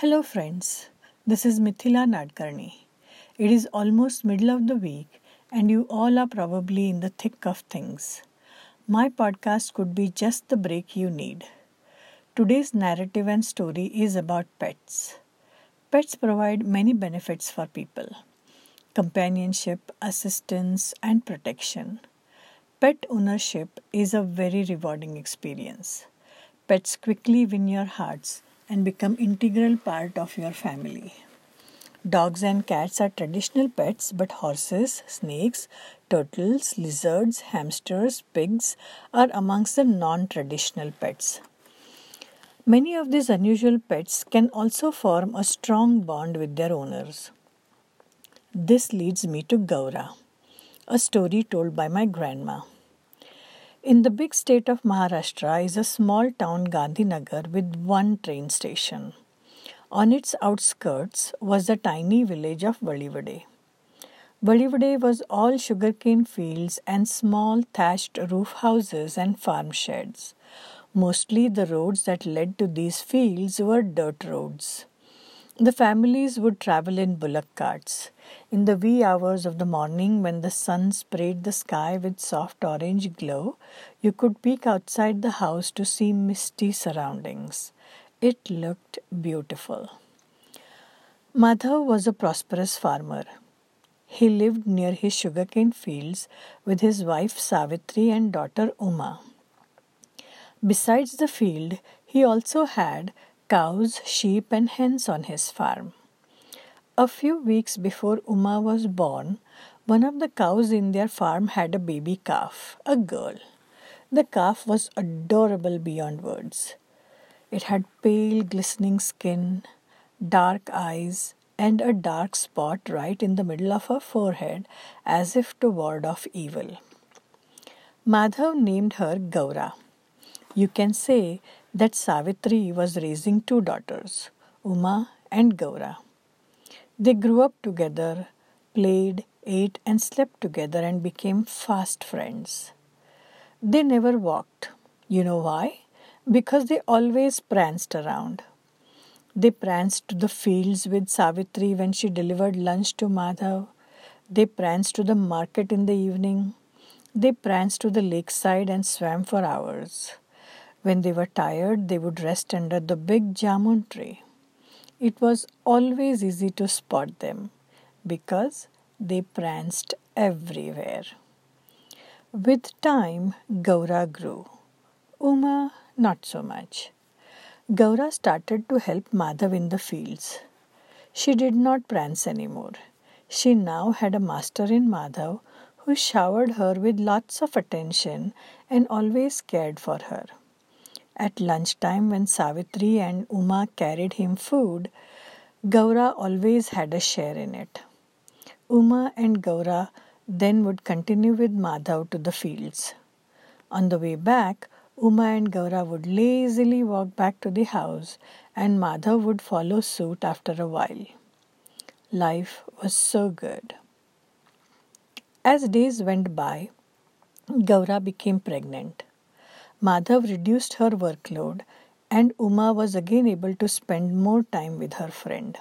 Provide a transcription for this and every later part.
Hello, friends. This is Mithila Nadkarni. It is almost middle of the week, and you all are probably in the thick of things. My podcast could be just the break you need. Today's narrative and story is about pets. Pets provide many benefits for people companionship, assistance, and protection. Pet ownership is a very rewarding experience. Pets quickly win your hearts and become integral part of your family. Dogs and cats are traditional pets, but horses, snakes, turtles, lizards, hamsters, pigs are amongst the non traditional pets. Many of these unusual pets can also form a strong bond with their owners. This leads me to Gaura, a story told by my grandma. In the big state of Maharashtra is a small town Gandhinagar with one train station. On its outskirts was the tiny village of Valivade. Valivade was all sugarcane fields and small thatched roof houses and farm sheds. Mostly the roads that led to these fields were dirt roads. The families would travel in bullock carts. In the wee hours of the morning, when the sun sprayed the sky with soft orange glow, you could peek outside the house to see misty surroundings. It looked beautiful. Madhav was a prosperous farmer. He lived near his sugarcane fields with his wife Savitri and daughter Uma. Besides the field, he also had cows, sheep, and hens on his farm. A few weeks before Uma was born, one of the cows in their farm had a baby calf, a girl. The calf was adorable beyond words. It had pale, glistening skin, dark eyes, and a dark spot right in the middle of her forehead as if to ward off evil. Madhav named her Gaura. You can say that Savitri was raising two daughters, Uma and Gaura. They grew up together, played, ate, and slept together and became fast friends. They never walked. You know why? Because they always pranced around. They pranced to the fields with Savitri when she delivered lunch to Madhav. They pranced to the market in the evening. They pranced to the lakeside and swam for hours. When they were tired, they would rest under the big jamun tree. It was always easy to spot them because they pranced everywhere. With time, Gaura grew. Uma, not so much. Gaura started to help Madhav in the fields. She did not prance anymore. She now had a master in Madhav who showered her with lots of attention and always cared for her. At lunchtime, when Savitri and Uma carried him food, Gaura always had a share in it. Uma and Gaura then would continue with Madhav to the fields. On the way back, Uma and Gaura would lazily walk back to the house, and Madhav would follow suit after a while. Life was so good. As days went by, Gaura became pregnant. Madhav reduced her workload, and Uma was again able to spend more time with her friend.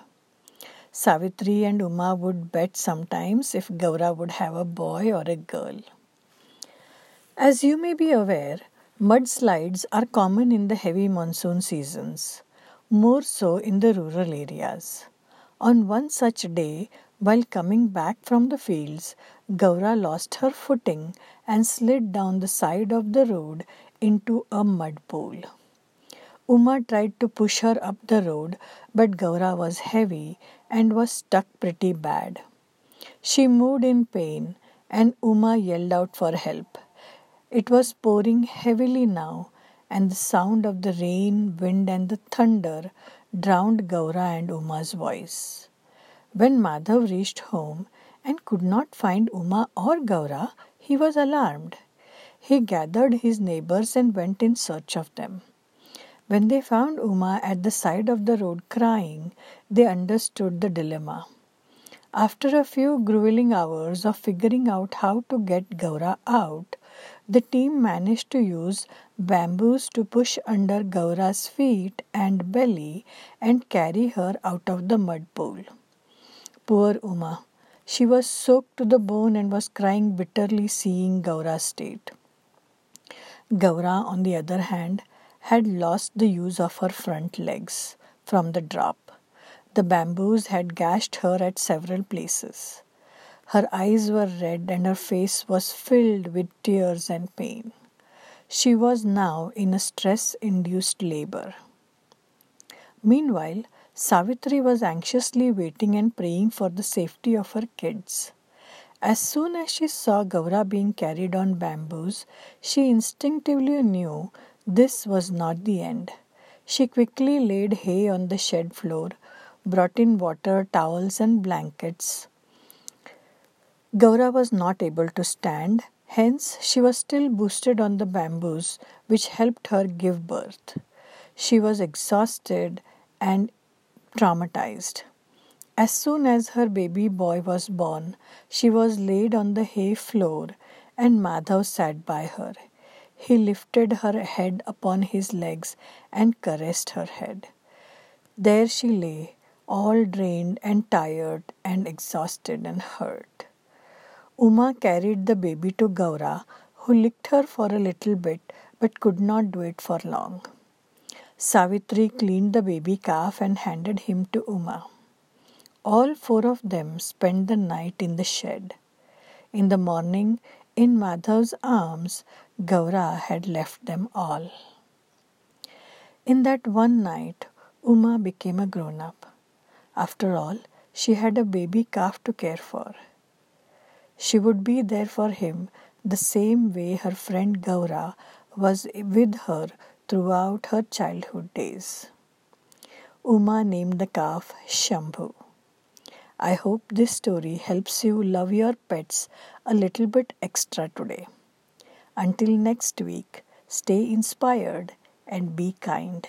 Savitri and Uma would bet sometimes if Gaura would have a boy or a girl. As you may be aware, mudslides are common in the heavy monsoon seasons, more so in the rural areas. On one such day, while coming back from the fields, Gaura lost her footing and slid down the side of the road into a mud pool. Uma tried to push her up the road, but Gaura was heavy and was stuck pretty bad. She moved in pain, and Uma yelled out for help. It was pouring heavily now, and the sound of the rain, wind, and the thunder drowned Gaura and Uma's voice. When Madhav reached home and could not find Uma or Gaura, he was alarmed. He gathered his neighbors and went in search of them. When they found Uma at the side of the road crying, they understood the dilemma. After a few grueling hours of figuring out how to get Gaura out, the team managed to use bamboos to push under Gaura's feet and belly and carry her out of the mud pool. Poor Uma. She was soaked to the bone and was crying bitterly seeing Gaura's state. Gaura, on the other hand, had lost the use of her front legs from the drop. The bamboos had gashed her at several places. Her eyes were red and her face was filled with tears and pain. She was now in a stress induced labor. Meanwhile, Savitri was anxiously waiting and praying for the safety of her kids. As soon as she saw Gaura being carried on bamboos, she instinctively knew this was not the end. She quickly laid hay on the shed floor, brought in water, towels, and blankets, Gaura was not able to stand, hence, she was still boosted on the bamboos, which helped her give birth. She was exhausted and traumatized. As soon as her baby boy was born, she was laid on the hay floor and Madhav sat by her. He lifted her head upon his legs and caressed her head. There she lay, all drained and tired and exhausted and hurt. Uma carried the baby to Gaura, who licked her for a little bit but could not do it for long. Savitri cleaned the baby calf and handed him to Uma. All four of them spent the night in the shed. In the morning, in Madhav's arms, Gaura had left them all. In that one night, Uma became a grown up. After all, she had a baby calf to care for. She would be there for him the same way her friend Gaura was with her throughout her childhood days. Uma named the calf Shambhu. I hope this story helps you love your pets a little bit extra today. Until next week, stay inspired and be kind.